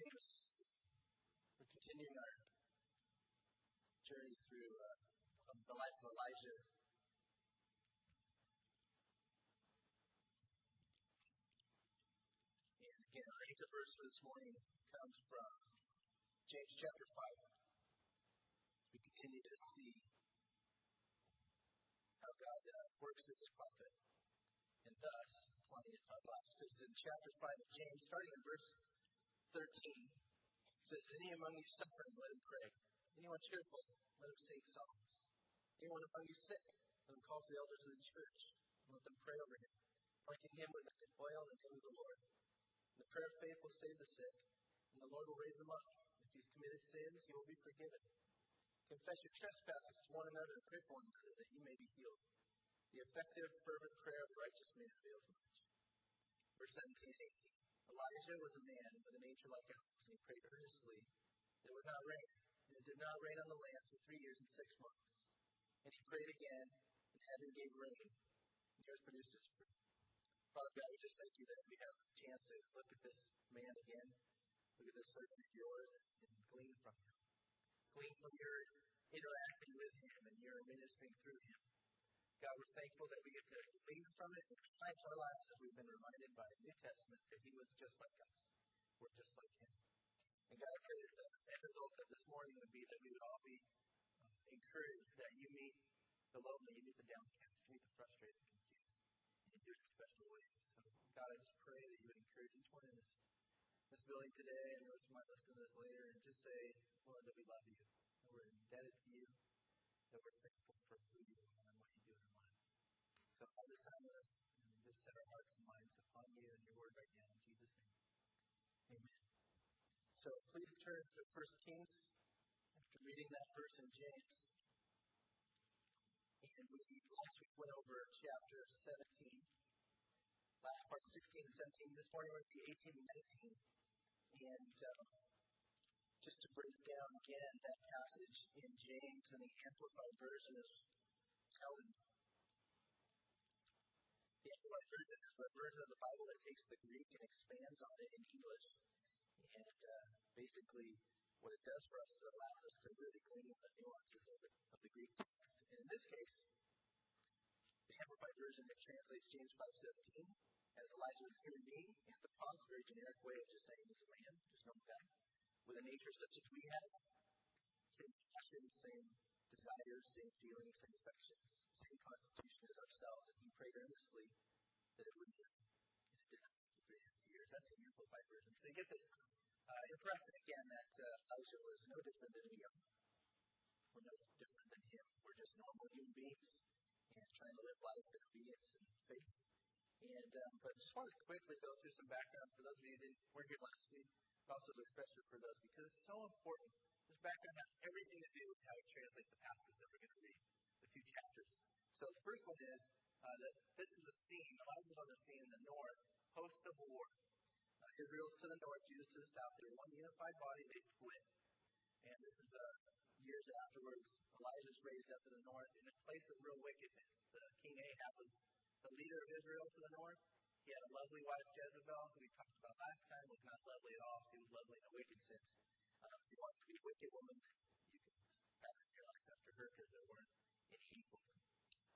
James, we're continuing our journey through uh, the life of Elijah. And again, our anchor verse for this morning comes from James chapter 5. We continue to see how God uh, works through his prophet and thus applying it to our lives. Because in chapter 5 of James, starting in verse 13, it says, Any among you suffering, let him pray. Anyone cheerful, let him sing songs. Anyone among you sick, let him call for the elders of the church, and let them pray over him, anointing him with the oil in the name of the Lord. And the prayer of faith will save the sick, and the Lord will raise him up. If he's committed sins, he will be forgiven. Confess your trespasses to one another and pray for one another that you may be healed. The effective, fervent prayer of the righteous man avails much. Verse 17 and 18. Elijah was a man with a nature like ours, and he prayed earnestly that it would not rain. And it did not rain on the land for three years and six months. And he prayed again, and heaven gave rain, and the earth produced its fruit. Father God, we just thank you that we have a chance to look at this man again, look at this servant of yours, and, and glean from him. Glean from your interacting with him and your ministering through him. God, we're thankful that we get to glean from it and apply to our lives as we've been reminded by the New Testament that he was just like us. We're just like him. And God, I pray that the end result of this morning would be that we would all be uh, encouraged that you meet the lonely, you meet the downcast, you meet the frustrated confused, and you do it in special ways. So, God, I just pray that you would encourage each one in this, this building today and those who might listen to this later and just say, Lord, that we love you, that we're indebted to you, that we're thankful for who you are and what you do in our lives. So, all this time with us, and just set our hearts and minds upon you and your word right now in Jesus' name. Amen. So please turn to 1 Kings after reading that verse in James. And we last week went over chapter 17. Last part 16 and 17. This morning we're going to be 18 and 19. And um, just to break down again that passage in James and the Amplified Version is telling. The Amplified Version is the version of the Bible that takes the Greek and expands on it in English. And uh, basically, what it does for us is it allows us to really glean the nuances of the, of the Greek text. And in this case, the Amplified Version it translates James 5:17 as Elijah was a human being. Anthropos, a very generic way of just saying he's a man, just normal guy, with a nature such as we have, same passions, same desires, same feelings, same affections, same constitution as ourselves. And he prayed earnestly that it would rain, and it did not for three and a half years. That's the Amplified Version. So you get this uh, impression again that uh, Elijah was no different than we are. We're no different than him. We're just normal human beings and trying to live life in obedience and faith. And um, but I just want to quickly go through some background for those of you who weren't here last week, but also the refresher for those because it's so important. This background has everything to do with how we translate the passage that we're going to read, two chapters. So the first one is uh, that this is a scene. Elijah's on the scene in the north, post-Civil War. Uh, Israel's to the north, Judah's to the south. They're one unified body. They split. And this is uh, years afterwards. Elijah's raised up in the north in a place of real wickedness. The King Ahab was the leader of Israel to the north. He had a lovely wife, Jezebel, who we talked about last time, was not lovely at all. She was lovely in a wicked sense. Um, if you want to be a wicked woman, you can have your life after her because there weren't equals.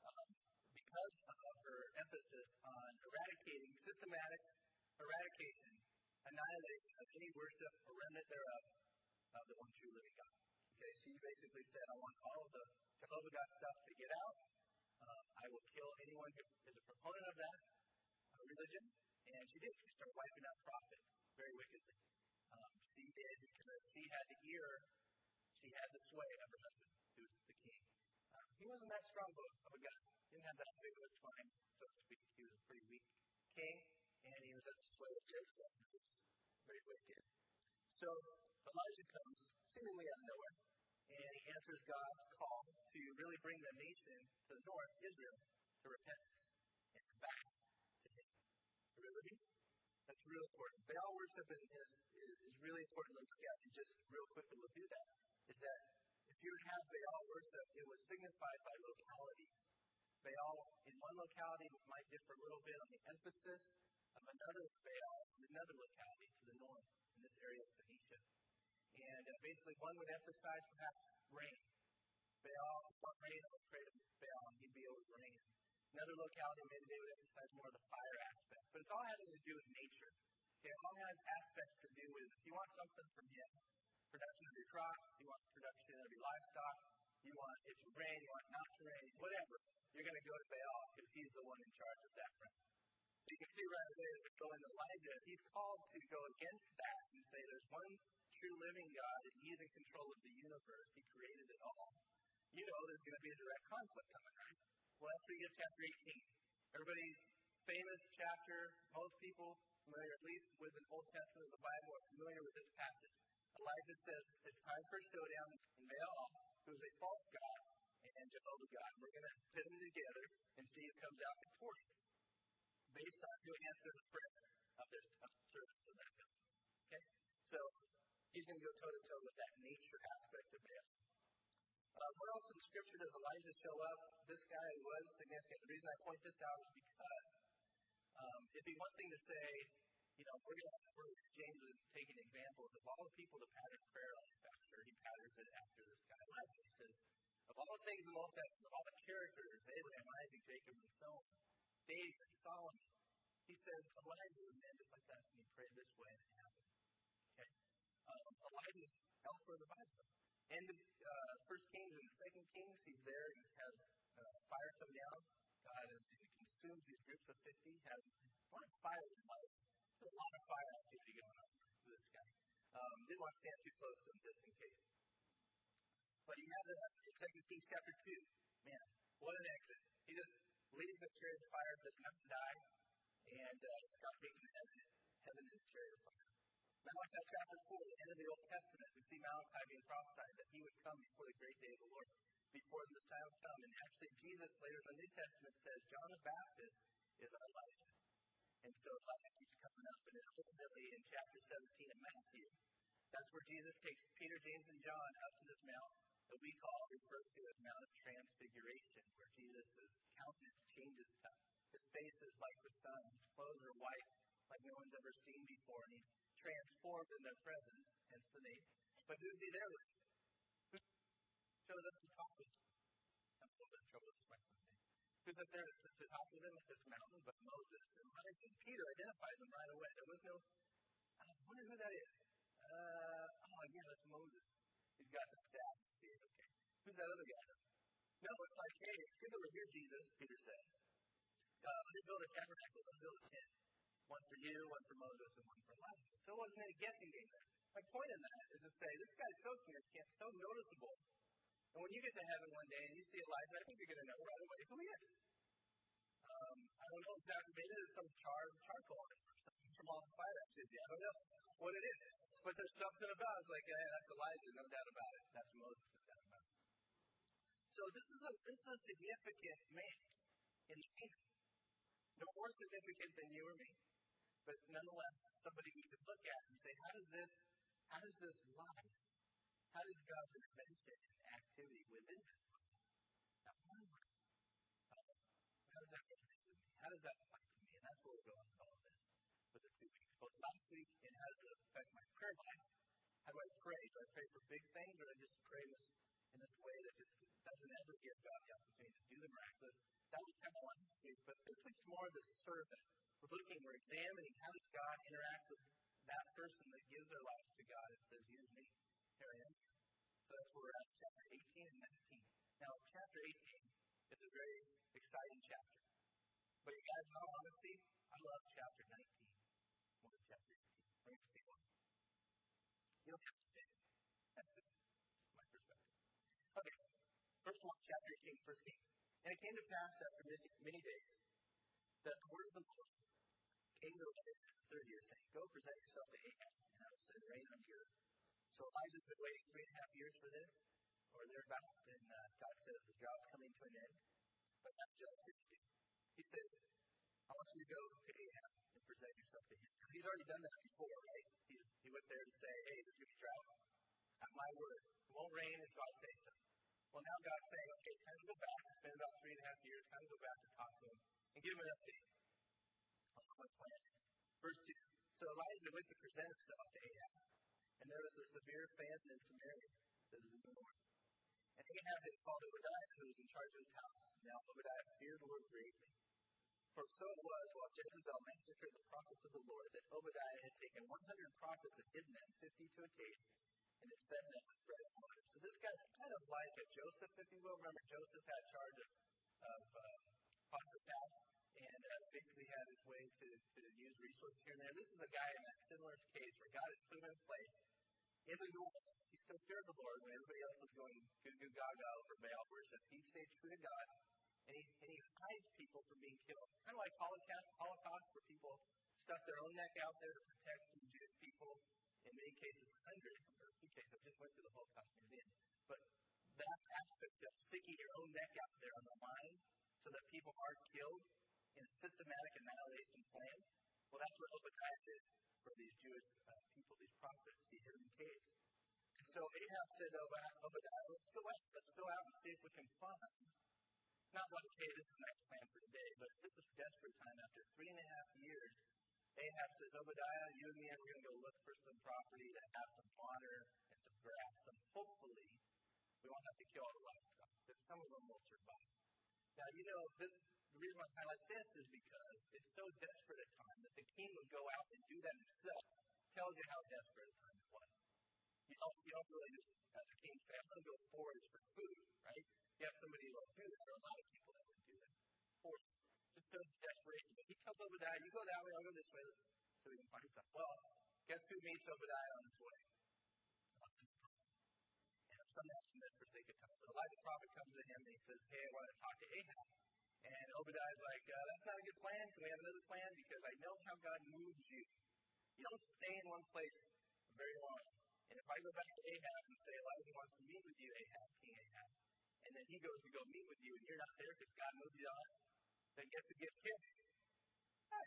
Um, because of her emphasis on eradicating systematic eradication, annihilation of any worship or remnant thereof of the one true living God. Okay, she basically said, I want all of the Jehovah God stuff to get out. Uh, I will kill anyone who is a proponent of that uh, religion. And she did. She started wiping out prophets very wickedly. Um, she did because she had the ear, she had the sway of her husband, who was the king. Um, he wasn't that strong of a guy. Didn't have that big of a spine, so to speak. He was a pretty weak king and he was at the sway of Jezebel, who was very wicked. So Elijah comes seemingly out of nowhere, and he answers God's call to really bring the nation to the north, Israel, to repentance and back to Him. Me? That's real important. Baal worship is, is really important to look at, and just real quickly we'll do that. Is that you have Baal worship, it was signified by localities. Baal in one locality might differ a little bit on the emphasis of another Baal in another locality to the north in this area of Phoenicia. And uh, basically, one would emphasize perhaps rain. Baal, you rain, I would pray to Baal, and he'd be able to rain. Another locality, maybe they would emphasize more of the fire aspect. But it's all having to do with nature. It all has aspects to do with if you want something from him, production of your crops, you want production of your livestock, you want it to rain, you want it not to rain, whatever, you're going to go to Baal because he's the one in charge of that realm. So you can see right away that we go into Elijah, he's called to go against that and say there's one true living God and he's in control of the universe. He created it all. You know there's going to be a direct conflict coming, right? Well, that's where you get chapter 18. Everybody, famous chapter, most people familiar at least with the Old Testament of the Bible are familiar with this passage. Elijah says it's time for a showdown between Baal, who is a false god, and Jehovah God. We're going to put them together and see who comes out victorious based on who answers the prayer of their servants of that God. Okay? So he's going to go toe to toe with that nature aspect of Baal. Uh, where else in Scripture does Elijah show up? This guy was significant. The reason I point this out is because um, it'd be one thing to say, you know, we're going to, James is taking examples of all the people that pattern prayer the pastor. He patterns it after this guy Elijah. He says, of all the things in the Old Testament, of all the characters, Abraham, Isaac, Jacob, and so on, David, Solomon, he says Elijah was a man just like us, and he prayed this way, and it happened. Okay? Um, Elijah's elsewhere in the Bible. End of uh, First Kings and the Second Kings, he's there. He has uh, fire come down. God and, and consumes these groups of 50. Has fire in life. A lot of fire activity going on with this guy. Um, didn't want to stand too close to him just in case. But he had uh, in Second Kings chapter 2. Man, what an exit. He just leaves the chariot of fire, does not die, and uh, God takes him to heaven, heaven in the chariot of fire. Malachi chapter 4, the end of the Old Testament, we see Malachi being prophesied that he would come before the great day of the Lord, before the Messiah would come. And actually, Jesus later in the New Testament says John the Baptist is Elijah. And so Elijah keeps coming up. And then ultimately in chapter 17 of Matthew, that's where Jesus takes Peter, James, and John up to this mount that we call, referred to as Mount of Transfiguration, where Jesus' countenance changes to his face is like the sun, his clothes are white like no one's ever seen before, and he's transformed in their presence, hence the name. But who's he there with? Who showed up to talk with? I'm a little bit in trouble with this microphone. Who's up there to, to talk with him at this mountain? But Moses and. And Peter identifies him right away. There was no, I wonder who that is. Uh, oh, yeah, that's Moses. He's got the staff. See, okay. Who's that other guy? No, it's like, hey, it's good that we're here, Jesus, Peter says. Uh, let me build a tabernacle, let me build a tent. One for you, one for Moses, and one for Elijah. So it wasn't any guessing game there. My point in that is to say, this guy's so significant, so noticeable. And when you get to heaven one day and you see Elijah, I think you're going to know right away who he is. Um, I don't know exactly. Maybe there's some char, charcoal or something from all the fire activity. I don't know what it is. But there's something about it. It's like, hey, that's Elijah, no doubt about it. That's Moses, no doubt about it. So this is a this is a significant man in the kingdom. No more significant than you or me but nonetheless, somebody we could look at and say, how does this, how does this life, how does God's intervention and activity within that how does that resonate with me? How does that apply to me? And that's where we're going with all of this for the two weeks. Both last week and how does it affect my prayer life? How do I pray? Do I pray for big things or do I just pray this in this way that just doesn't ever give God the opportunity to do the miraculous? That was kind of last week, but this week's more of the servant we're looking, we're examining how does God interact with that person that gives their life to God and says, use me. Here I am. That's where we're at, chapter 18 and 19. Now, chapter 18 is a very exciting chapter. But you guys, in all honesty, I love chapter 19 more than chapter 18. Let me see one. You don't have to pick. That's just my perspective. Okay. First one, chapter 18, First Kings. And it came to pass after many days that the word of the Lord came to Elijah the third year, saying, Go present yourself to Ahab, and I will send rain on the earth. So Elijah's been waiting three and a half years for this, or thereabouts, and uh, God says the job's coming to an end, but job's here to do. He said, I want you to go to Ahab and present yourself to him. He's already done that before, right? He's, he went there to say, hey, there's going to be drought. At my word, it won't rain until I say so. Well, now God's saying, okay, it's time to go back. It's been about three and a half years. Time to go back to talk to him and give him an update on what my plan is. Verse 2. So Elijah went to present himself to Ahab. And there was a severe famine in Samaria. This is in the north. And Ahab had called Obadiah, who was in charge of his house. Now Obadiah feared the Lord greatly. For so it was, while Jezebel massacred the prophets of the Lord, that Obadiah had taken 100 prophets and hidden them, 50 to a cave, and had fed them with bread and water. So this guy's kind of like a Joseph, if you will. Remember, Joseph had charge of, of uh, Potiphar's house basically had his way to, to use resources here and there. This is a guy in that similar case where God had put him in place in the north. He still feared the Lord when everybody else was going goo goo gaga over Baal worship. He stayed true to God and he, and he hides people from being killed. Kind of like Holocaust, Holocaust, where people stuck their own neck out there to protect some Jewish people. In many cases, hundreds, or a few cases, I just went to the Holocaust Museum. But that aspect of sticking your own neck out there on the line so that people aren't killed in systematic annihilation plan, well, that's what Obadiah did for these Jewish uh, people, these prophets. He hid in caves. And so Ahab said to Obadiah, let's go out. Let's go out and see if we can find not like, hey, this is a nice plan for today, but this is desperate time. After three and a half years, Ahab says, Obadiah, you and me, we're going to go look for some property that has some water and some grass, and hopefully we won't have to kill all the livestock, but some of them will survive. Now, you know, this the reason why I highlight this is because it's so desperate a time that the king would go out and do that himself. Tells you how desperate a time it was. You don't, you don't really just, as a king, say, I'm going to go forage for food, right? You have somebody who will do that. Are a lot of people that would do that for. Just shows desperation. But he tells Obadiah, you go that way, I'll go this way, so we can find something. Well, guess who meets Obadiah on his way? And I'm this for sake of time. But Elijah the prophet comes to him and he says, hey, I want to talk to Ahab. And Obadiah's like, uh, that's not a good plan. Can we have another plan? Because I know how God moves you. You don't stay in one place very long. And if I go back to Ahab and say, Elijah wants to meet with you, Ahab, King Ahab, and then he goes to go meet with you and you're not there because God moved you on, then guess who gets killed? I.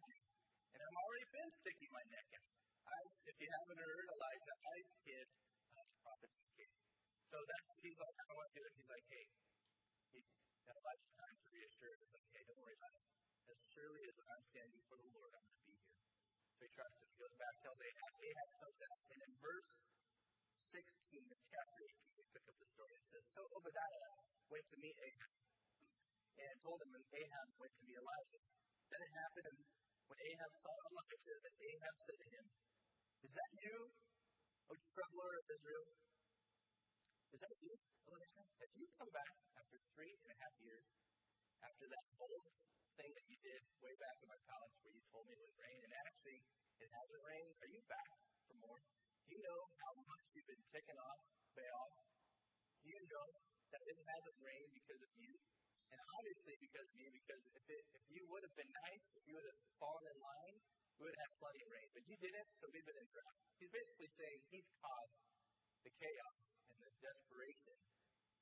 And I've already been sticking my neck out. I, if you haven't heard, Elijah, I hid uh, prophets in cave. So that's, he's like, I want to do it. He's like, hey, he, Elijah's time to reassure him. He's like, hey, don't worry about it. As surely as I'm standing before the Lord, I'm going to be here. So he trusts him. He goes back, tells Ahab, Ahab comes out. And in verse 16 of chapter 18, we pick up the story. It says, So Obadiah went to meet Ahab and told him, and Ahab went to meet Elijah. Then it happened when Ahab saw Elijah that Ahab said to him, Is that you, O troubler of Israel? Is that you, Elijah? Have you come back after three and a half years, after that old thing that you did way back in my palace where you told me it would rain, and actually it hasn't rained? Are you back for more? Do you know how much you've been ticking off Baal? Do you know that it hasn't rained because of you? And obviously because of you, because if, it, if you would have been nice, if you would have fallen in line, we would have plenty of rain. But you didn't, so we've been in drought. He's basically saying he's caused the chaos desperation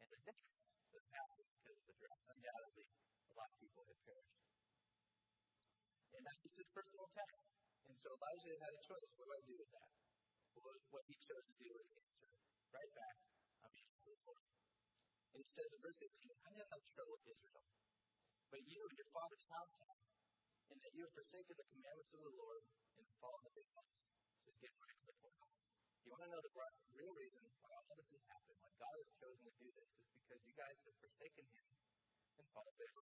and the deaths that have happened because of the drought. Undoubtedly, a lot of people have perished. And that was his personal attack. And so Elijah had a choice. What do I do with that? Well, what he chose to do was answer right back, I'm before the Lord. And he says in verse 18, I have no trouble with Israel, but you and your father's house have, and that you have forsaken the commandments of the Lord and followed the big ones. So get right to the point. You want to know the real reason why all this has happened, why God has chosen to do this, is because you guys have forsaken Him and followed Baal.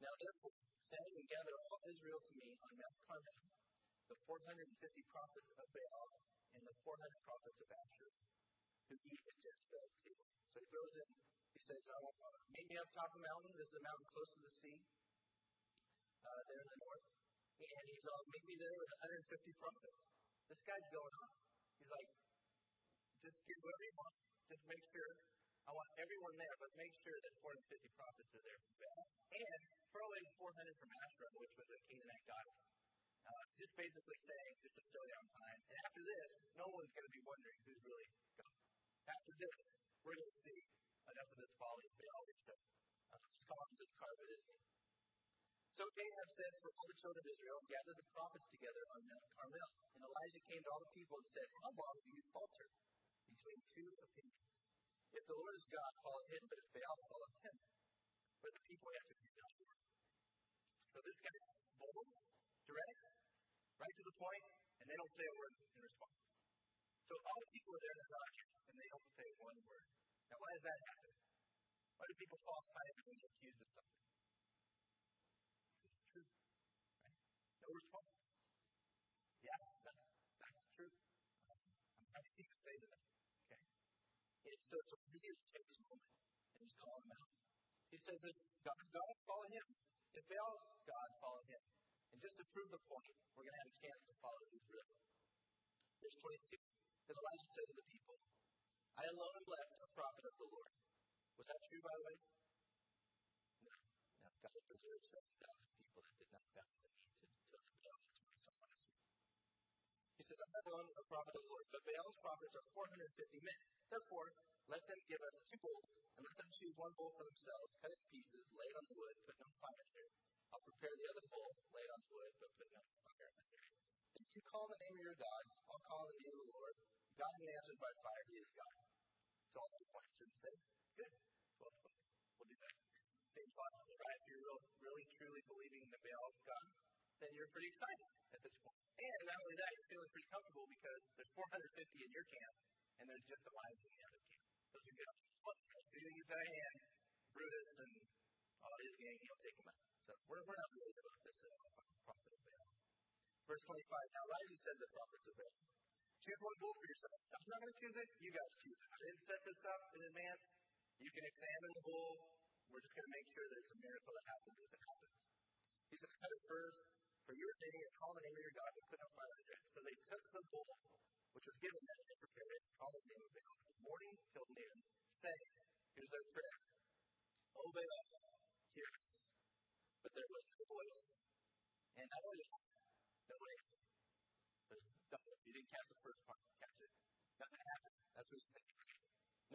Now, therefore, send and gather all Israel to me on Mount Carmel, the 450 prophets of Baal and the 400 prophets of Asherah who eat at Jezebel's table. So he throws in, he says, I want, uh, meet me up top of the mountain. This is a mountain close to the sea, uh, there in the north. And he's all, meet me there with 150 prophets. This guy's going on. Like, just you want. Just make sure. I want everyone there, but make sure that 450 prophets are there. And throw in 400 from Asherah, which was a Canaanite goddess. Uh, just basically saying this is showdown time. And after this, no one's going to be wondering who's really God. After this, we're going to see enough of this folly of Baal, which the uh, scholars of Carver is. So Ahab said for all the children of Israel, gather the prophets together on Mount Carmel. To all the people and said, How long do you falter between two opinions? If the Lord is God, follow him, but if Baal, follow him. But the people answered, Do not worry. So this guy's bold, direct, right to the point, and they don't say a word in response. So all the people are there in his audience and they don't say one word. Now, why does that happen? Why do people fall silent when they're accused of something? It's true. Right? No response. Yeah, that's that's true. I'm happy to say to them. Okay? So it's a really tense moment. And he's calling them out. He says that God's God, follow him. If Baal's God, follow him. And just to prove the point, we're going to have a chance to follow real. Verse 22. Then Elijah said to the people, I alone am left a prophet of the Lord. Was that true, by the way? No. No. God preserved 7,000 people that did not bow the knee to, to Baal. That's what someone is. He says, I'm alone a prophet of the Lord, but Baal's prophets are 450 men. Therefore, let them give us two bulls, and let them choose one bull for themselves, cut it in pieces, lay it on the wood, put no fire in it. I'll prepare the other bull, lay it on the wood, but put no fire in it. If you call the name of your gods, I'll call the name of the Lord. God who answers by fire, he is God. So all the and say, good, it's well spoken. We'll do that. Seems logical, right? If you're real, really, truly believing that Baal's God, then you're pretty excited at this point. And not only that, you're feeling pretty comfortable because there's 450 in your camp, and there's just Elijah in the other camp. Those are good. If you use that hand, Brutus and all his gang, he'll take them out. So we're, we're not worried about this at all. Prophet of Baal. Verse 25. Now Elijah said the prophets of Baal, Choose one bull for yourselves. I'm not going to choose it. You guys choose it. I didn't set this up in advance. You can examine the bull. We're just going to make sure that it's a miracle that happens if it happens. He says, cut it first for day and call the name of your God and put under it. So they took the bull, which was given them, and prepared it and called the name of Baal from morning till noon, saying, here's their prayer, O Baal, hear us. But there was no voice. And not only that, no answer. There's. You didn't catch the first part, catch it. Nothing happened. That's what he's saying.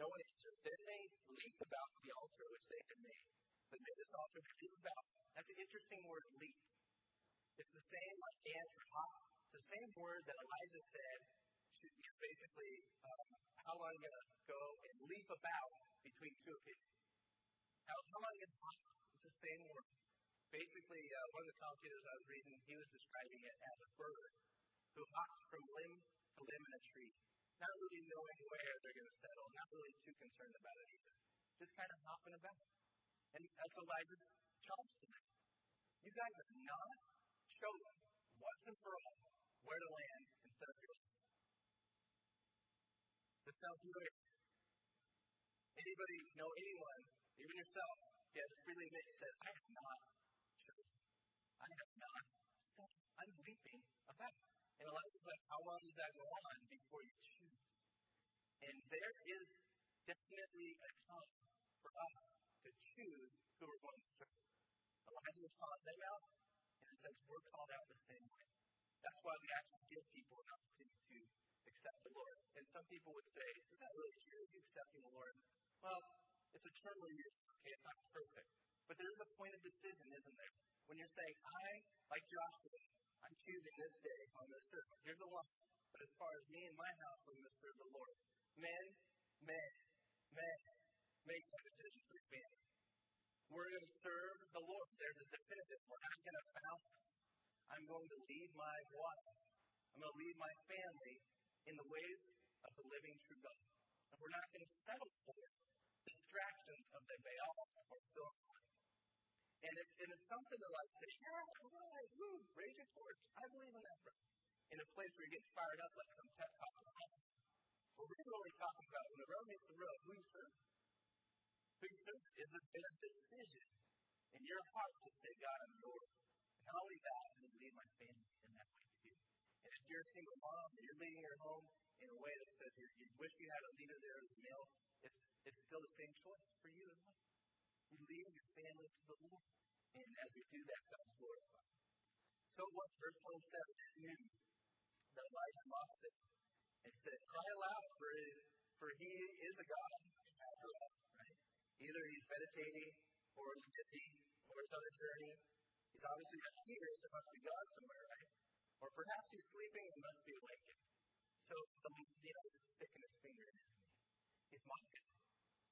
No one answered. Then they leaped about the altar which they had made. So they made this altar, they leaped about. That's an interesting word, leap. It's the same like hop. It's the same word that Elijah said should be basically um, how long I'm going to go and leap about between two opinions. How, how long can hop? It's the same word. Basically, uh, one of the commentators I was reading, he was describing it as a bird who hops from limb to limb in a tree, not really knowing where they're going to settle, not really too concerned about it either. Just kind of hopping about. And that's Elijah's charge to them. You guys are not chosen once and for all where to land instead of your life. Does that sound familiar? Anybody know anyone, even yourself, can freely admit said, I have not chosen. I have not said. I'm leaping about. And Elijah's like, how long does that go on before you choose? And there is definitely a time for us to choose who we're going to serve. Elijah was calling them out, and says we're called out the same way. That's why we actually give people an opportunity to accept the Lord. And some people would say, is that really true? You accepting the Lord? Well, it's a term we use. Okay, it's not perfect. But there is a point of decision, isn't there? When you're saying, I, like Joshua, I'm choosing this day, I'm going to. Here's a line. But as far as me and my house, going to serve the Lord. Men, men, men, make that decision for your family. We're going to serve the Lord. There's a definitive. We're not going to bounce. I'm going to lead my wife. I'm going to lead my family in the ways of the living true God. And we're not going to settle for distractions of the Baals or Philistines. And, it, and it's something that like say, yeah, all right, woo, raise your torch. I believe in that. In a place where you get fired up like some pep talk. Well, we're really talking about when the road meets the road, who you serve? You serve? Is it been a decision in your heart to say, God, I'm yours? And not only that, I'm going to lead my family in that way too. And if you're a single mom and you're leading your home in a way that says you wish you had a leader there as a male, it's, it's still the same choice for you as well. You lead your family to the Lord. And as we do that, God's glorified. So it verse 27, at noon, that Elijah mocked them and said, Cry aloud, for, for he is a God? Either he's meditating, or he's busy, or he's on a journey. He's obviously not here, so there must be God somewhere, right? Or perhaps he's sleeping and must be awakened. So the he's sticking his finger in his knee. He's mocking.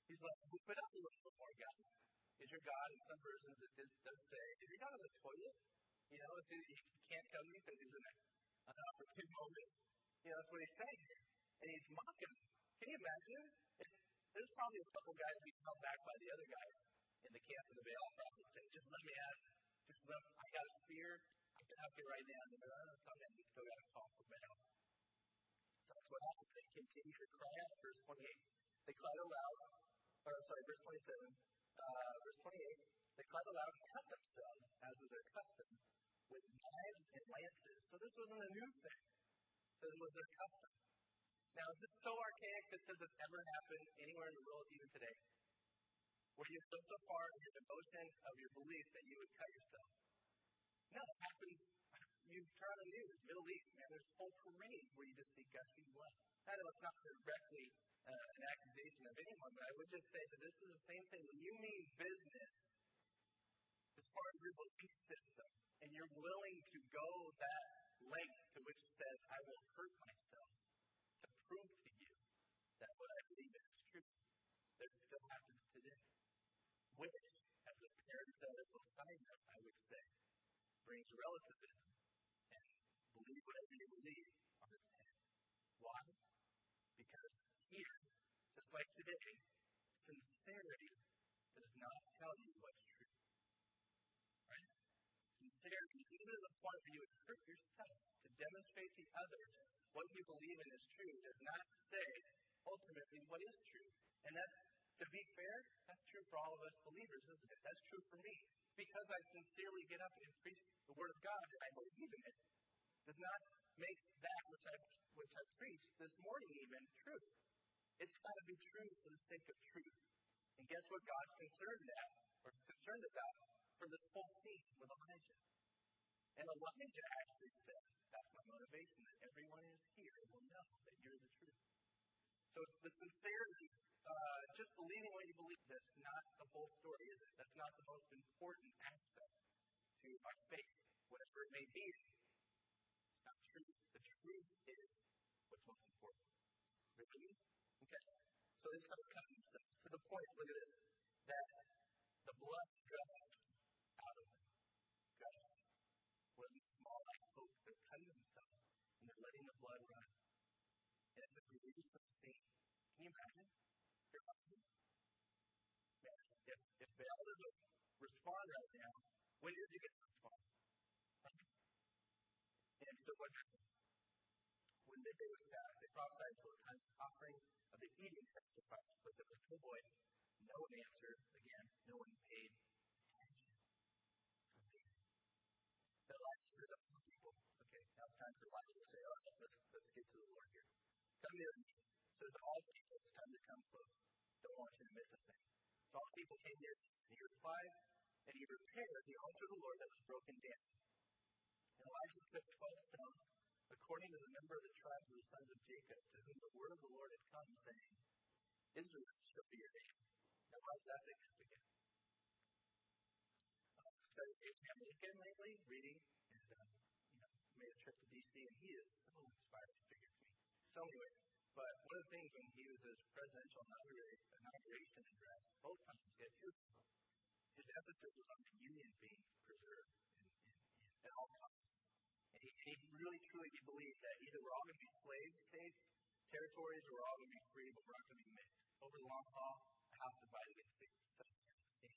He's like, Whip it up a little bit more, guys. Is your God, in some versions, it does, say, is your God in the toilet? You know, he, he can't come because he's in a, an opportune moment. You know, that's what he's saying and he's mocking. Can you imagine? There's probably a couple guys being held back by the other guys in the camp of the Baal prophet saying, just let me have. Just let, I got a spear. I can help you right now. And they're like, oh, in. We still got to call for Baal. So that's what happens. They continue to cry out. Verse 28. They cried aloud. Or, I'm sorry, verse 27. Uh, verse 28. They cried aloud and cut themselves, as was their custom, with knives and lances. So this wasn't a new thing. So it was their custom. Now, is this so archaic? This doesn't ever happen anywhere in the world, even today. Where you go so far in your devotion of your belief that you would cut yourself. No, it happens. You turn on the news, Middle East, man, there's whole parades where you just see gushing blood. I know it's not directly uh, an accusation of anyone, but I would just say that this is the same thing. When you mean business, as far as your belief system, and you're willing to go that length to which it says, I will hurt myself to prove to you that what I believe in is true, that still happens today. Which, as a parenthetical side note, I would say, brings relativism and believe whatever you believe on its head. Why? Because here, just like today, sincerity does not tell you what's true. Right? Sincerity, even to the point where you would hurt yourself to demonstrate to others what you believe in is true, does not say ultimately what is true. And that's, to be fair, that's true for all of us believers, isn't it? That's true for me. Because I sincerely get up and preach the Word of God and I believe in it, does not make that which I, which I preached this morning even true. It's got to be true for the sake of truth. And guess what God's concerned at, or is concerned about, for this whole scene with Elijah? And Elijah actually says, that's my motivation, that everyone who's here will know that you're the truth. So the sincerity, uh, just believing what you believe, that's not the whole story, is it? That's not the most important aspect to our faith, whatever it may be. It's not true. The truth is what's most important. Really? Okay. So they start cutting themselves to the point, look at this, that the blood gushed out of them. Gushed. Wasn't small like hope. They're cutting themselves and they're letting the blood run. And it's a gruesome scene. Can you imagine? If, if Baal doesn't respond right now, when is he going to respond? And so what happens? When midday was past, they prophesied until the time of offering of the eating sacrifice, but there was no voice, no one answered. Again, no one paid attention. It's. Then Elijah said to the people, okay, now it's time for Elijah to say, all right, let's, let's get to the Lord here. Come near me. Says to all people, it's time to come close. Don't want you to miss a thing. So all the people came him, and he replied, and he repaired the altar of the Lord that was broken down. And Elijah took twelve stones, according to the number of the tribes of the sons of Jacob, to whom the word of the Lord had come, saying, Israel shall be your name. Now, why is that significant? Uh, I studied Abraham Lincoln lately, reading, and uh, you know, made a trip to D.C., and he is so inspiring figure to me. So, anyways, but one of the things when he was his presidential inauguration address, both times, he had two his emphasis was on the union being preserved at all costs. And he, he really truly he believed that either we're all going to be slave states, territories, or we're all going to be free, but we're not going to be mixed. Over the long haul, a house divided against itself can't stand.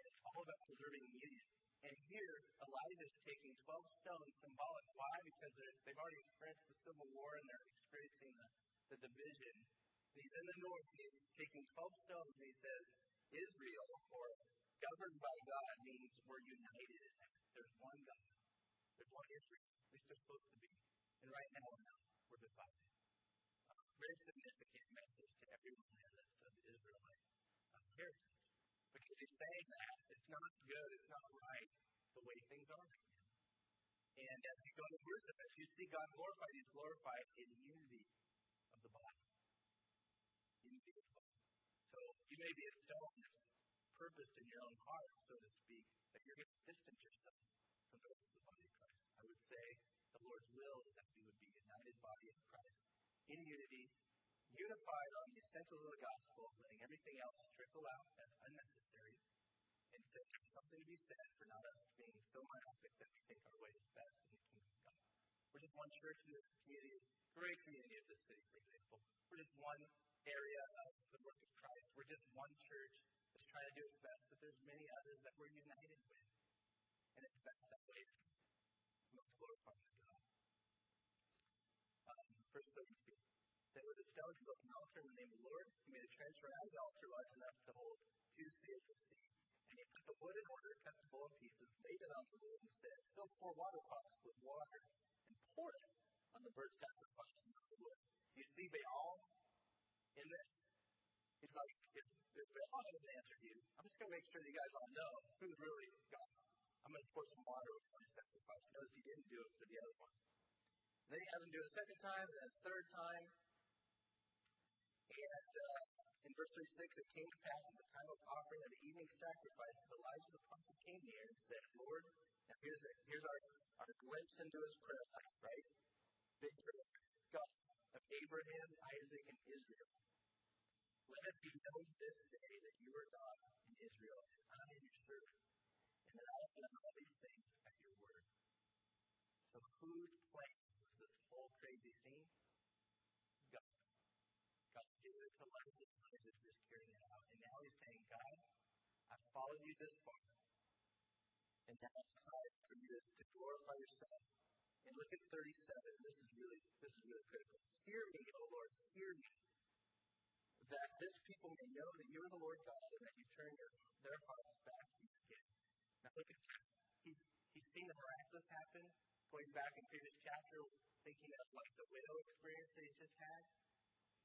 And it's all about preserving the union. And here, Elijah's taking 12 stones, symbolic. Why? Because they've already experienced the Civil War and they're experiencing the, the division. He's in the north and he's taking 12 stones and he says, Israel, or governed by God, means we're united in. There's one God. There's one Israel. At least there's supposed to be. And right now we're not. We're divided. Uh, very significant message to everyone there that's of Israelite uh, heritage. Because he's saying that it's not good, it's not right the way things are right now. And as you go to worship, as you see God glorified, he's glorified in unity of the body. So you may be a stone that's purposed in your own heart, so to speak, that you're going to distance yourself from the rest of the body of Christ. I would say the Lord's will is that we would be united body of Christ in unity, unified on the essentials of the gospel, letting everything else trickle out as unnecessary, and say there's something to be said for not us being so myopic that we think our way is best in the kingdom. We're just one church in the community, great community of this city, for example. We're just one area of the work of Christ. We're just one church that's trying to do its best, but there's many others that we're united with. And it's best that way. Most glorifying to God. Um, verse 32. Then with the stones he built an altar in the name of the Lord. He made a trench around the altar large enough to hold two spheres of seed. And he put the wood in order, cut the bowl in pieces, laid it on the wood, and said, Fill four water pots with water, it on the burnt sacrifice and the wood. You see Baal in this? He's like, if, if Baal hasn't answered you, I'm just going to make sure that you guys all know who's really God. I'm going to pour some water over my sacrifice. Notice he didn't do it for the other one. And then he has him do it a second time, then a third time. And uh, in verse 36, it came to pass at the time of offering of the evening sacrifice that Elijah the prophet came near and said, Lord, now here's, it, here's our, our glimpse into his prayer life, right? Big prayer. God of Abraham, Isaac, and Israel. Let it be known this day that you are God in Israel, and I am your servant, and that I have done all these things at your word. So whose plan was this whole crazy scene? God's. God gave it to Elijah, Elijah just carrying it out. And now he's saying, God, I followed you this far. And now it's time for you to, to glorify yourself. And look at 37. This is really this is really critical. Hear me, O Lord, hear me. That this people may know that you are the Lord God and that you turn your, their hearts back to you again. Now look at that. He's he's seen the miraculous happen, going back in previous chapter, thinking of like the widow experience that he's just had,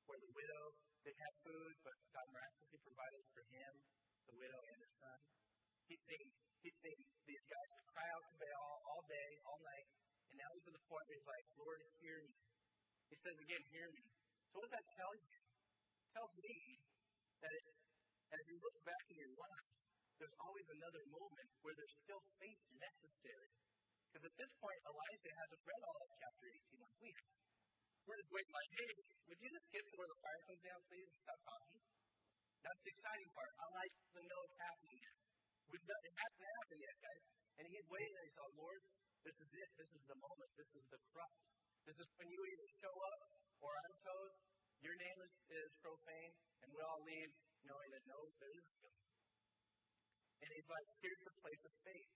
where the widow didn't have food, but God miraculously provided for him, the widow and her son. He's seen he's seen these guys cry out to Baal all day, all night, and now he's at the point where he's like, Lord, hear me. He says again, hear me. So what does that tell you? It tells me that it, as you look back in your life, there's always another moment where there's still faith necessary. Because at this point, Elijah hasn't read all of chapter 18 like we have. We're just like, hey, would you just get to where the fire comes down, please, and stop talking? That's the exciting part. I like to know it's happening yet. We've done, it hasn't happened yet, guys. And he's waiting and he's like, Lord, this is it. This is the moment. This is the crux. This is when you either show up or I'm toast, your name is, is profane, and we all leave knowing that no, there is a God. And he's like, here's the place of faith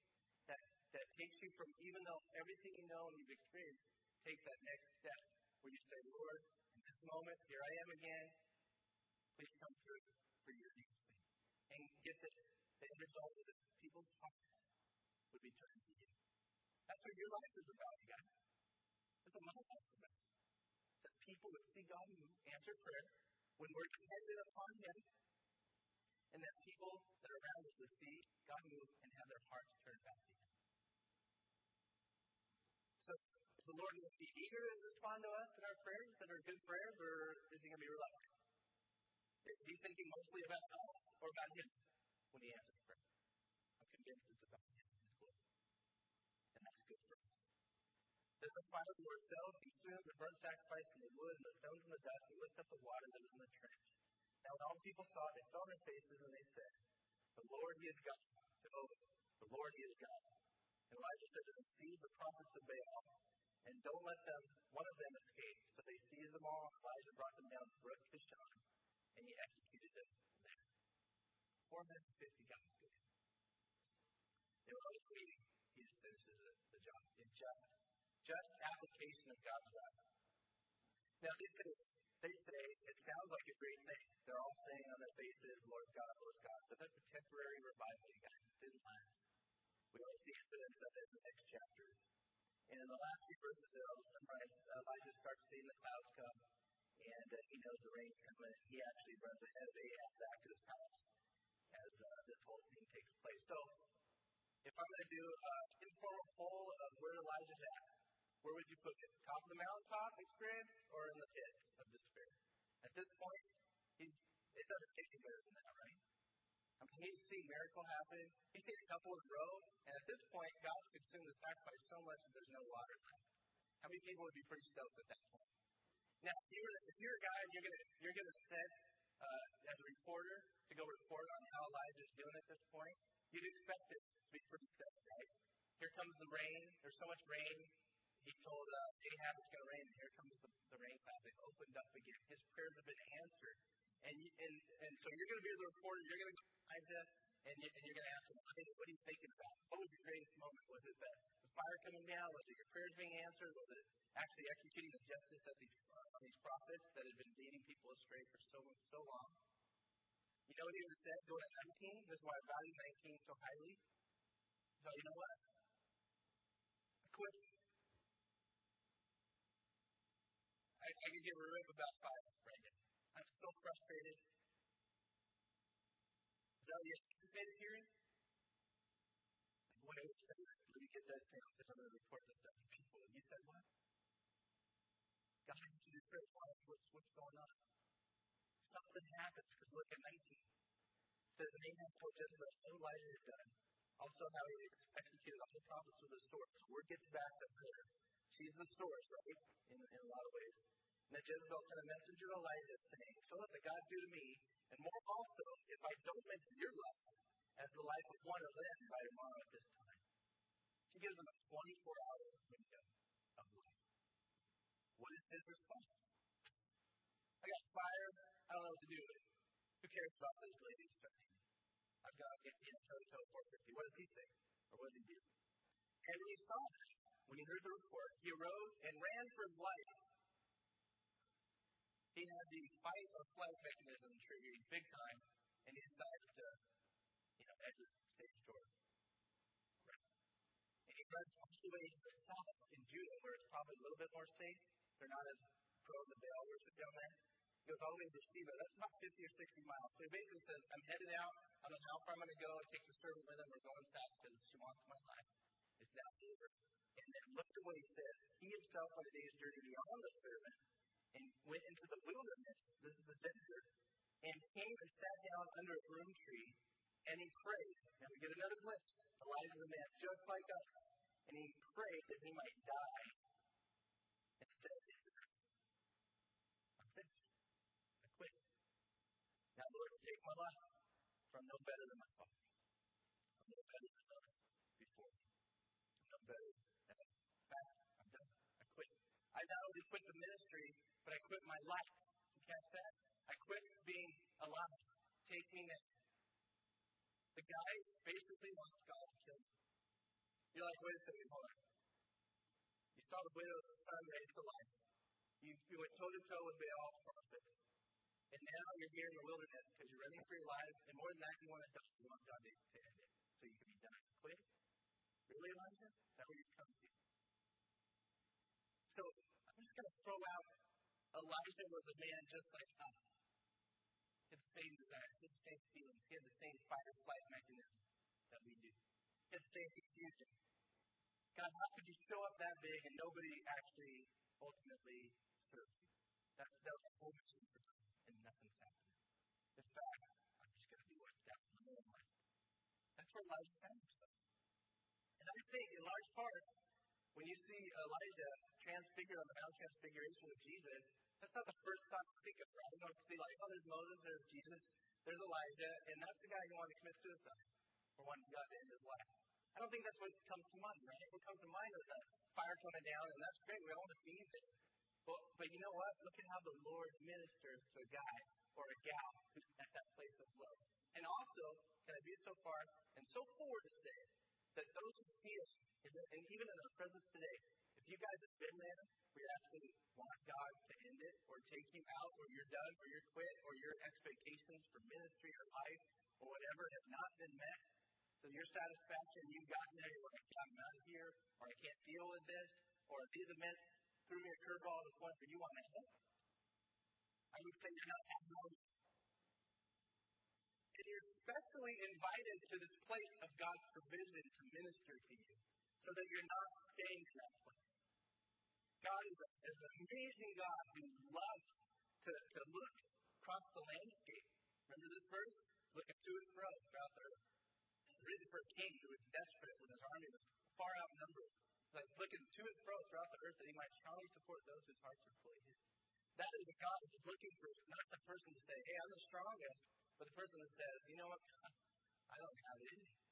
that, that takes you from, even though everything you know and you've experienced, takes that next step where you say, Lord, in this moment, here I am again. Please come through for your name's sake. And get this, the end result is that people's hearts would be turned to you. That's what your life is about, you guys. That's what my life is about. That people would see God move, answer prayer, when we're dependent upon Him, and that people that are around us would see God move and have their hearts turned back to Him. So, the Lord going to be eager to respond to us in our prayers that are good prayers, or is He going to be reluctant? Is He thinking mostly about us or about Him when He answers prayer? I'm convinced it's about Him and that's good for us. The fire of the Lord fell, consumed the burnt sacrifice and the wood and the stones and the dust, and licked up the water that was in the trench. Now when all the people saw it, they fell on their faces and they said, The Lord, He is God. Jehovah, the Lord, He is God. And Elijah said to them, Seize the prophets of Baal, and don't let them, one of them, escape. So they seized them all, and Elijah brought them down to the brook Kishon, and he executed them there. 450 guys with him. They were always waiting. He just finishes the, job in just, just application of God's wrath. Now they say, they say it sounds like a great thing. They're all saying on their faces, Lord's God, Lord's God. But that's a temporary revival, you guys. It didn't last. We only see evidence of it in the next chapters. And in the last few verses there, I'll summarize, Elijah starts seeing the clouds come, and uh, he knows the rain's coming, and he actually runs ahead of Ahab back to his palace as uh, this whole scene takes place. So, if I'm going to do an informal poll of where Elijah's at, where would you put it? Top of the mountaintop experience or in the pits of despair? At this point, he's, it doesn't get any better than that, right? I mean, he's seen miracle happen. He's seen a couple in a row, and at this point, God's consumed the sacrifice so much that there's no water left. How many people would be pretty stoked at that point? Now, if you're, if you're a guy and you're gonna you're gonna set uh, as a reporter to go report on how Elijah's doing at this point, you'd expect it to be pretty stoked, right? Here comes the rain. There's so much rain. He told uh, Ahab, it's going to rain. And here comes the, the rain cloud. They opened up again. His prayers have been answered. And, and, and so you're going to be the reporter. You're going to go to Elijah, and, you, and you're going to ask him, what are you thinking about? What was your greatest moment? Was it the, the fire coming down? Was it your prayers being answered? Was it actually executing the justice of these, uh, these prophets that had been leading people astray for so, so long? You know what he would have said? Go to 19. This is why I value 19 so highly. So you know what? I quit. I, I could give a rip about five right now. I'm so frustrated. Is that what you anticipated hearing? What I would say, let me get this down because I'm going to report this to people. And you said what? God, I need you to. What's, what's going on? Something happens because look at 19. It says, And Ahab told Jezebel what Elijah had done. Also, how he ex- executed all the prophets with the sword. So word gets back to her. She's the source, right? In, in a lot of ways. And then Jezebel sent a messenger to Elijah saying, So let the gods do to me, and more also, if I don't make your life as the life of one of them by tomorrow at this time. She gives him a 24 hour window of life. What is his response? I got fired. I don't know what to do with it. Who cares about those ladies threatening me? I've got to get know, toe to toe 450. What does he say? Or what does he do? And when he saw that, when he heard the report, he arose and ran for his life. He had the fight or flight mechanism triggering big time, and he decides to, you know, exit stage door. And he runs all the way to the south in Judah, where it's probably a little bit more safe. They're not as pro the Baal worship down there. He goes all the way to Sheba. That's about 50 or 60 miles. So he basically says, I'm headed out. I don't know how far I'm going to go. It takes a servant with him. We're going south because she wants my life. It's now over. And then look at what he says. He himself on a day's journey beyond the servant and went into the wilderness. This is the desert. And came and sat down under a broom tree and he prayed. Now we get another glimpse. Elijah is a man just like us. And he prayed that he might die and said, enough. I'm finished. I quit. Now, Lord, take my life, for I'm no better than my father. I'm no better than those before me. I'm no better than In fact, I'm done. I quit. I not only quit the ministry, but I quit my life. You catch that? I quit being alive. Taking it. The guy basically wants God to kill him. You're like, wait a second, hold on. You saw the widow's son raised to life. You, you went toe to toe with Baal prophets. And now you're here in the wilderness because you're running for your life. And more than that, you want to die. You want God to, to end it so you can be done. Quit? Really, Elijah? Is that where you've come to? So going to throw out Elijah was a man just like us. He had the same desires, he had the same feelings, he had the same fight or flight mechanisms that we do. He had the same confusion. God, how could you show up that big and nobody actually ultimately served you? That's, that was a whole for time, and nothing's happening. In fact, I'm just going to do what God in my life. That's where Elijah found himself. And I think, in large part, when you see Elijah transfigured on the Mount Transfiguration with Jesus, that's not the first thought you think of, right? You don't see like, oh, there's Moses, there's Jesus, there's Elijah, and that's the guy who wanted to commit suicide or wanted God to end his life. I don't think that's what comes to mind, right? What comes to mind is the fire coming down, and that's great. We all believe it. But, but you know what? Look at how the Lord ministers to a guy or a gal who's at that place of love. And also, can I be so far and so forward to say that those who feel, and even in our presence today, you guys have been there where you actually want God to end it or take you out or you're done or you're quit or your expectations for ministry or life or whatever have not been met, so your satisfaction, you've gotten there, you're like, I'm out of here, or I can't deal with this, or these events threw me a curveball to the point where you want to help. I would say you're not abnormal. And you're especially invited to this place of God's provision to minister to you, so that you're not staying in that place. God is, a, is an amazing God who loves to, to look across the landscape. Remember this verse? Looking to and fro throughout the earth. Written for a king who was desperate when his army was far outnumbered. Like looking to and fro throughout the earth that he might strongly support those whose hearts are fully his. That is a God who's looking for not the person to say, hey, I'm the strongest, but the person that says, you know what, I don't have it in me.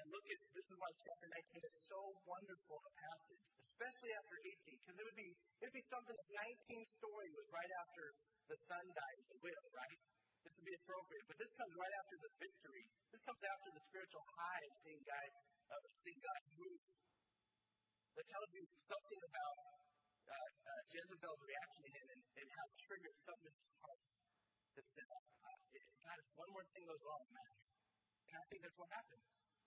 And look at this is why chapter 19 is so wonderful a passage, especially after 18, because it would be it would be something if 19 story was right after the son died, the widow, right? This would be appropriate. But this comes right after the victory. This comes after the spiritual high of seeing guys, uh, seeing God move. That tells you something about uh, uh, Jezebel's reaction to him and, and how it triggered something in his heart that said, uh, God, if one more thing goes wrong. And I think that's what happened.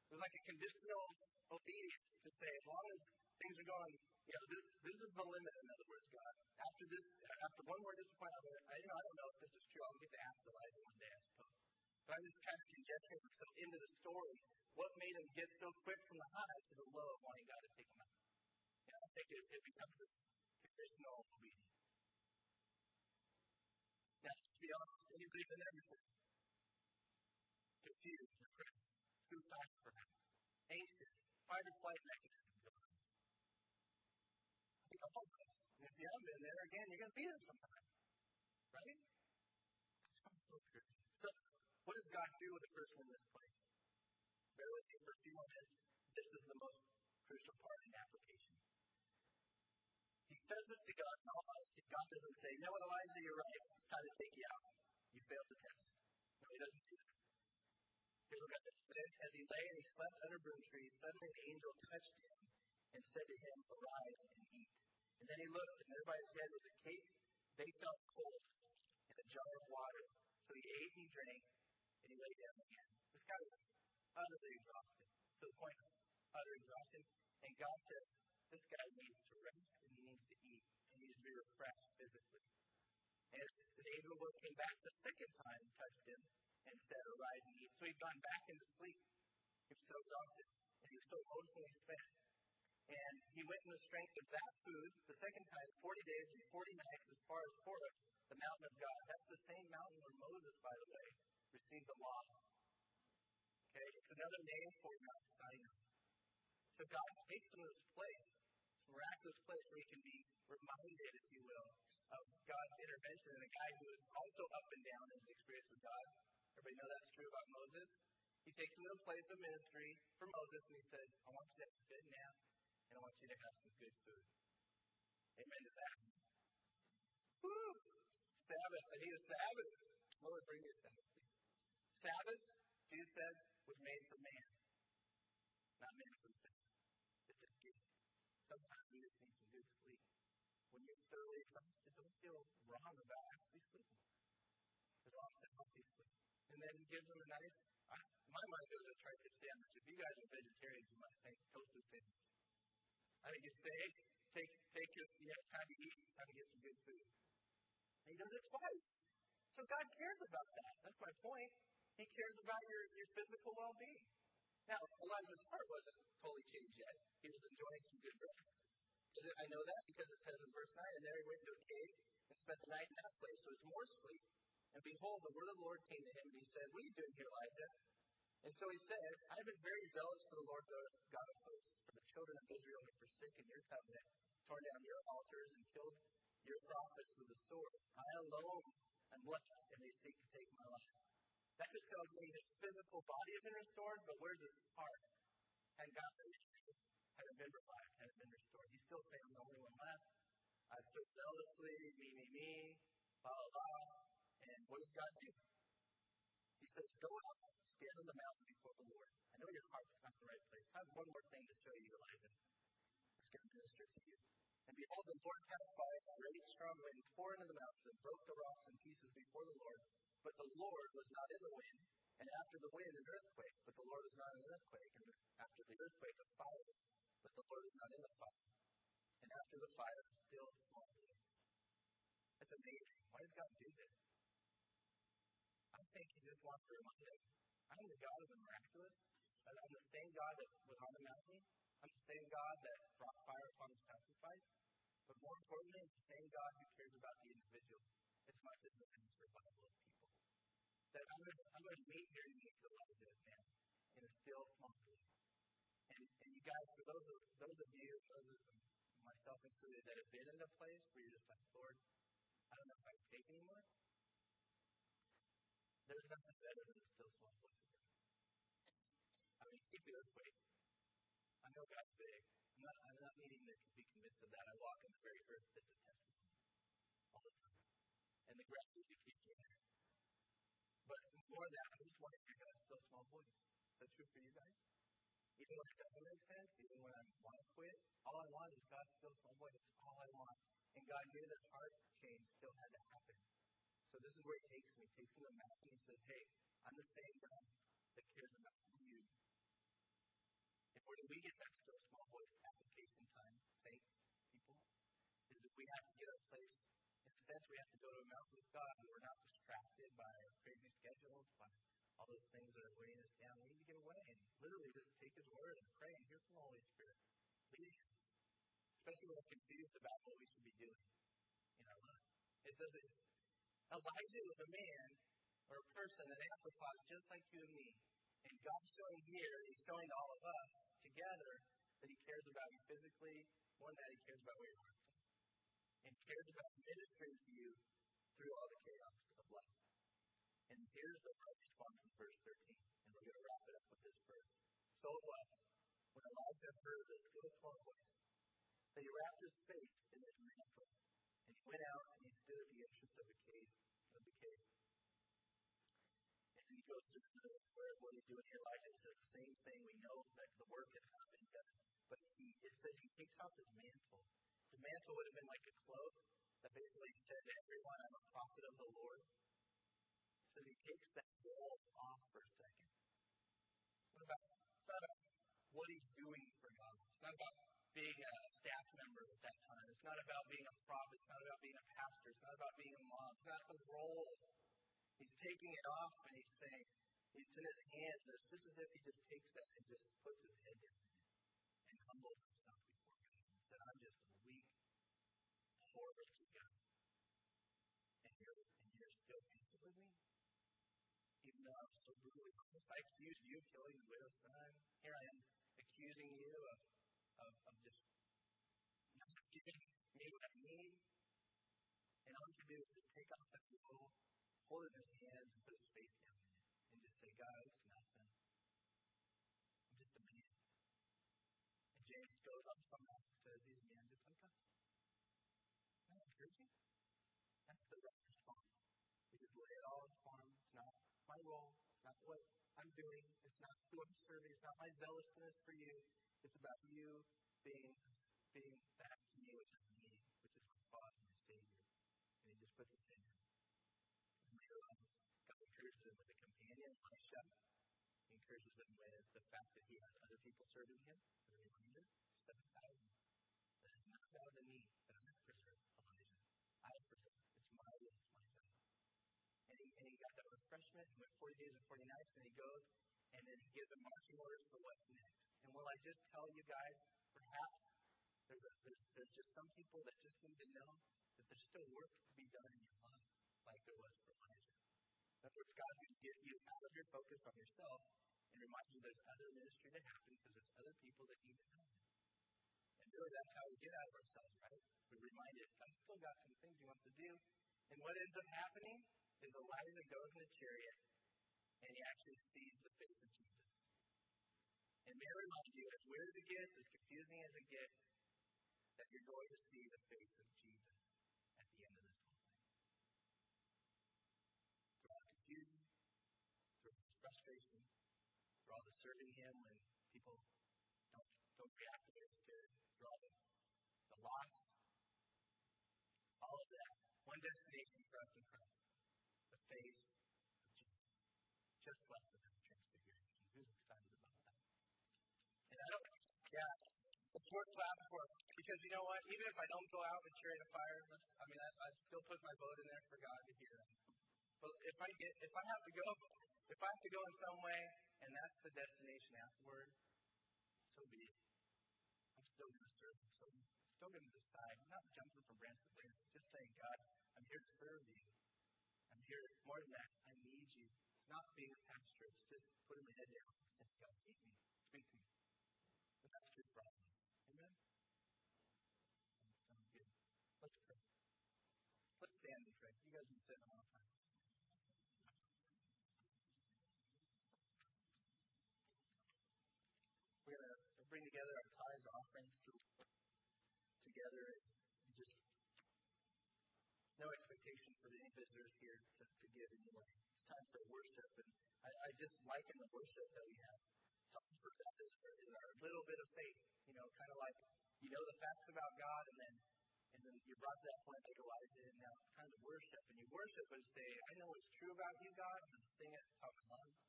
It was like a conditional obedience to say, as long as things are going, you know, this, this is the limit, in other words, God. After this, after one more disappointment, I, you know, I don't know if this is true. I'll get to ask Elijah one day, I suppose. But I'm just kind of conjecturing myself into the story. What made him get so quick from the high to the low of wanting God to take him out? You know, I think it, it becomes this conditional obedience. Now, to be honest, anybody been there before? Confused, depressed, suicidal perhaps, anxious, fight or flight mechanism going on. I think all of us. And if you haven't been there, again, you're going to be there sometime. Right? So what does God do with a person in this place? Bear with me for a few moments. This is the most crucial part in application. He says this to God in all honesty. God doesn't say, you know what, Elijah, you're right. It's time to take you out. You failed the test. No, he doesn't do that. Does. As he lay and he slept under broom trees, suddenly the angel touched him and said to him, Arise and eat. And then he looked, and there by his head was a cake baked on coals and a jar of water. So he ate and he drank, and he lay down again. This guy was utterly exhausted, to the point of utter exhaustion. And God says, this guy needs to rest and he needs to eat. And he needs to be refreshed physically. And the angel came back the second time and touched him and said, Arise and eat. So he'd gone back into sleep. He was so exhausted and he was so emotionally spent. And he went in the strength of that food the second time, 40 days and 40 nights, as far as Horeb, the mountain of God. That's the same mountain where Moses, by the way, received the law. Okay, it's another name for Mount Sinai. So God takes him to this place, this miraculous place where he can be reminded, if you will, of God's intervention in a guy who is also up and down in his experience with God. Everybody know that's true about Moses? He takes him to a place of ministry for Moses and he says, I want you to have a good nap and I want you to have some good food. Amen to that. Woo! Sabbath. I need a Sabbath. Lord, bring me a Sabbath, please. Sabbath, Jesus said, was made for man, not man for the Sabbath. It's a gift. Sometimes we just need some good sleep. When you're thoroughly exhausted, don't feel wrong about actually sleeping. As long as it's healthy sleep. And then gives them a nice, I, my mind goes to a tri-tip sandwich. If you guys are vegetarians, you might think toasted sandwich. I think you say, take, take your, you know, it's time to eat, it's time to get some good food. And he does it twice. So God cares about that. That's my point. He cares about your, your physical well being. Now, Elijah's heart wasn't totally changed yet. He was enjoying some good rest. I know that because it says in verse 9, and there he went into a cave and spent the night in that place. So it was more sleep. And behold, the word of the Lord came to him, and he said, What are you doing here, Elijah? And so he said, I have been very zealous for the Lord God of hosts, for the children of Israel have forsaken your covenant, torn down your altars, and killed your prophets with the sword. I alone am left, and they seek to take my life. That just tells me his physical body has been restored, but where's his heart? And God hadn't been revived, hadn't been restored. He's still saying, I'm the only one left. I've served zealously, me, me, me, blah, blah, blah. And what does God do? He says, Go out, stand on the mountain before the Lord. I know your heart's not in the right place. I have one more thing to show you, Elijah. It's going to minister to you. And behold, the Lord passed by, and a great strong wind tore into the mountains and broke the rocks in pieces before the Lord. But the Lord was not in the wind, and after the wind, an earthquake. But the Lord was not in the earthquake, and after the earthquake, a fire. But the Lord was not in the fire. And after the fire, still small voice. That's amazing. Why does God do this? Think He just wants to remind us I'm the God of the miraculous. I'm the same God that was on the mountain. I'm the same God that brought fire upon the sacrifice. But more importantly, I'm the same God who cares about the individual as much as the mass revival of people. That I'm going to, I'm going to meet your needs, Elijah, man, in a still small place. And, and you guys, for those of, those of you, those of myself included, that have been in a place where you're just like, Lord, I don't know if I can take anymore. There's nothing better than a still small voice of God. I mean, keep it this way. I know God's big. I'm not, I'm not needing to be convinced of that. I walk on the very earth that's a testimony all the time. And the gravity keeps me there. But more than that, I just want to hear God's still small voice. Is that true for you guys? Even when it doesn't make sense, even when I want to quit, all I want is God's still small voice. That's all I want. And God knew that heart change still had to happen. So this is where he takes me. He takes me to the mountain. He says, Hey, I'm the same God that cares about you. And where do we get that still small voice application time, saints, people? Is that we have to get our place. In a sense, we have to go to a mountain with God where we're not distracted by our crazy schedules, by all those things that are weighing us down. We need to get away and literally just take His word and pray and hear from the Holy Spirit. Us. Especially when we're confused about what we should be doing in our life. It says it's Elijah was a man or a person, an anthropos just like you and me. And God's showing here, He's showing to all of us together that He cares about you physically, more than that, He cares about where your heart's at. And cares about ministering to you through all the chaos of life. And here's the right response in verse 13. And we're going to wrap it up with this verse. So it was, when Elijah heard the still small voice, that he wrapped his face in his mantle. And he went out and he stood at the entrance of the cave. Of the cave. And then he goes through the, where, what he's doing here. Elijah it says the same thing. We know that the work has not been done. But he, it says he takes off his mantle. The mantle would have been like a cloak that basically said to everyone, I'm a prophet of the Lord says he takes that wall off for a second. It's about, it's not about what he's doing for God. It's not about being a staff member at that time. It's not about being a prophet. It's not about being a pastor. It's not about being a mom. It's not the role. He's taking it off and he's saying, it's in his hands. It's just as if he just takes that and just puts his head down and humbles himself before God and said, I'm just a weak, poor, wretched guy. And you're, and you're still patient with me? even though I'm so brutally honest. I accuse you of killing the widow's son. Here I am accusing you of, of, of just not giving me what I need. And all you can do is just take off that robe, hold it in his hands, and put his face down in it, and just say, God, it's nothing. I'm just a man. And James goes on from that and says, He's a man just like us. Isn't that encouraging? That's the right response. We just lay it all upon him. It's not my role. It's not what I'm doing. It's not who I'm serving. It's not my zealousness for you. It's about you being being that to me which I need, which is my Father, my Savior. And he just puts his hand encourages him with the fact that he has other people serving him. A reminder, 7,000. That is not about the me that I preserve, Elijah. I preserve. It's my will. It's my job. And he, and he got that refreshment. He went 40 days and 40 nights, and he goes, and then he gives them marching orders for what's next. And will I just tell you guys, perhaps there's, a, there's, there's just some people that just need to know that there's still work to be done in your life, like there was for Elijah. Other words, God's going to get you out of your focus on yourself and remind you there's other ministry to happen because there's other people that need to Him. And really, that's how we get out of ourselves, right? We're reminded God's still got some things He wants to do. And what ends up happening is Elijah goes in a chariot and he actually sees the face of Jesus. And may I remind you, as weird as it gets, as confusing as it gets, that you're going to see the face of Jesus at the end of this whole thing. Through all the confusion, through all the frustration, through all the serving Him when people don't, don't react the way good, through all the, the loss, all of that. One destination for us in Christ the face of Jesus, just like the Transfiguration. Who's excited about that? And I don't, yeah, it's worth clapping for because you know what? Even if I don't go out and chariot a fire, I mean, I, I still put my vote in there for God to hear. But if I get, if I have to go, if I have to go in some way, and that's the destination afterward, so be it. I'm still going to serve. I'm still, going to decide. I'm not jumping from branch to branch. Just saying, God, I'm here to serve you. I'm here more than that. I need you. It's not being a pastor. It's just putting my head down and saying, God, speak me. Speak to me. And that's true for all of us. Amen? Sounds good. Let's pray. Let's stand and pray. You guys can sit a long time. For any visitors here to, to give anyway. It's time for worship, and I, I just liken the worship that we have. To offer that is our, little bit of faith, you know, kind of like you know the facts about God, and then and then you're brought to that point like Elijah, and now it's time to worship. And you worship and say, I know what's true about you, God. To sing it top my lungs,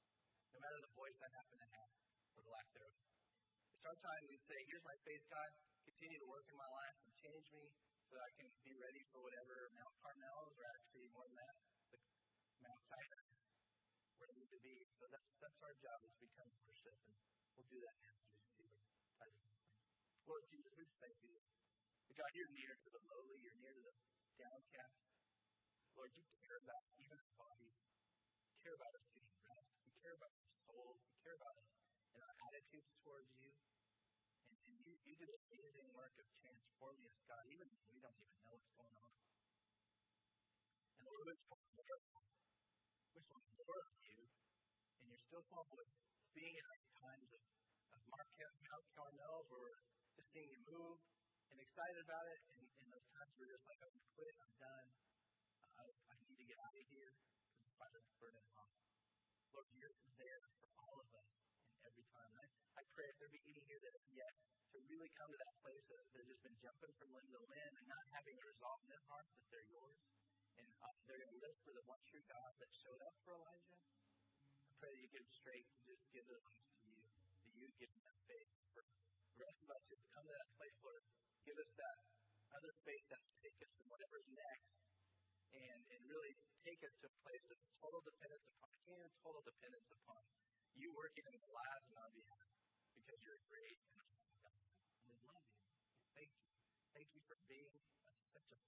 no matter the voice I happen to have or the lack thereof. It's our time to say, Here's my faith, God. Continue to work in my life and change me so that I can be ready for whatever Mount Carmel is, or actually more than that, the Mount Sinai, where I need to be. So that's that's our job is become worship, and we'll do that as we see what ties. Lord Jesus, we just thank you. God, you're near to the lowly, you're near to the downcast. Lord, you care about even our bodies. You care about us getting rest. You care about our souls. You care about us and our attitudes towards you. You, you did amazing work of transforming us, God, even when we don't even know what's going on. And Lord, we just want more. We just want more of you. And you're still small voice being in times of, of Mark Mount Carmel where we're just seeing you move and excited about it. And, and those times where you're just like, I'm quit, I'm done. I, was, I need to get out of here because the fire's burning off. Lord, you're there for all of us every time. And I, I pray if there be any here that have yet to really come to that place that they've just been jumping from limb to limb and not having a resolve in their heart that they're yours. And uh, they're going to live for the one true God that showed up for Elijah. I pray that you give them strength to just give their lives to you, that you give them that faith. For the rest of us who come to that place, Lord, give us that other faith that will take us to whatever's next and, and really take us to a place of total dependence upon and total dependence upon you working in the lives our behalf because you're great and awesome God. We love you. Thank you. Thank you for being such a